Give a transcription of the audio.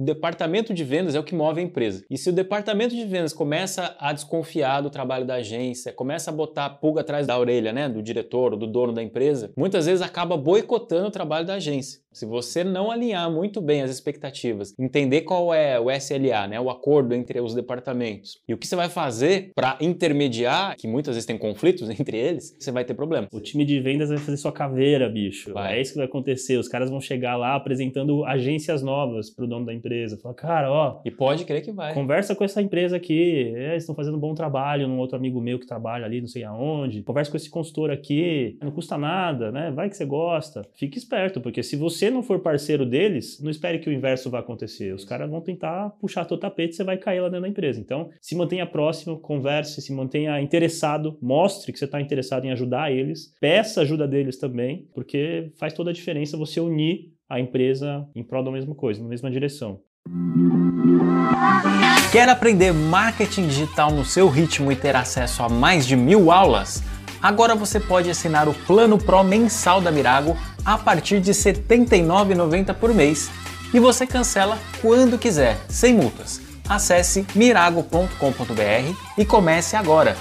o departamento de vendas é o que move a empresa. E se o departamento de vendas começa a desconfiar do trabalho da agência, começa a botar a pulga atrás da orelha, né, do diretor ou do dono da empresa, muitas vezes acaba boicotando o trabalho da agência. Se você não alinhar muito bem as expectativas, entender qual é o SLA, né, o acordo entre os departamentos, e o que você vai fazer para intermediar, que muitas vezes tem conflitos entre eles, você vai ter problema. O time de vendas vai fazer sua caveira, bicho. Vai. É isso que vai acontecer. Os caras vão chegar lá apresentando agências novas pro dono da empresa. Falar, cara, ó, E pode crer que vai. Conversa com essa empresa aqui, é, eles estão fazendo um bom trabalho, num outro amigo meu que trabalha ali, não sei aonde. Conversa com esse consultor aqui, não custa nada, né? Vai que você gosta. Fique esperto, porque se você não for parceiro deles, não espere que o inverso vá acontecer. Os caras vão tentar puxar teu tapete e você vai cair lá dentro da empresa. Então, se mantenha próximo, converse, se mantenha interessado, mostre que você está interessado em ajudar eles, peça ajuda deles também, porque faz toda a diferença você unir a empresa em prol da mesma coisa, na mesma direção. Quer aprender marketing digital no seu ritmo e ter acesso a mais de mil aulas? Agora você pode assinar o Plano Pro mensal da Mirago a partir de R$ 79,90 por mês. E você cancela quando quiser, sem multas. Acesse mirago.com.br e comece agora.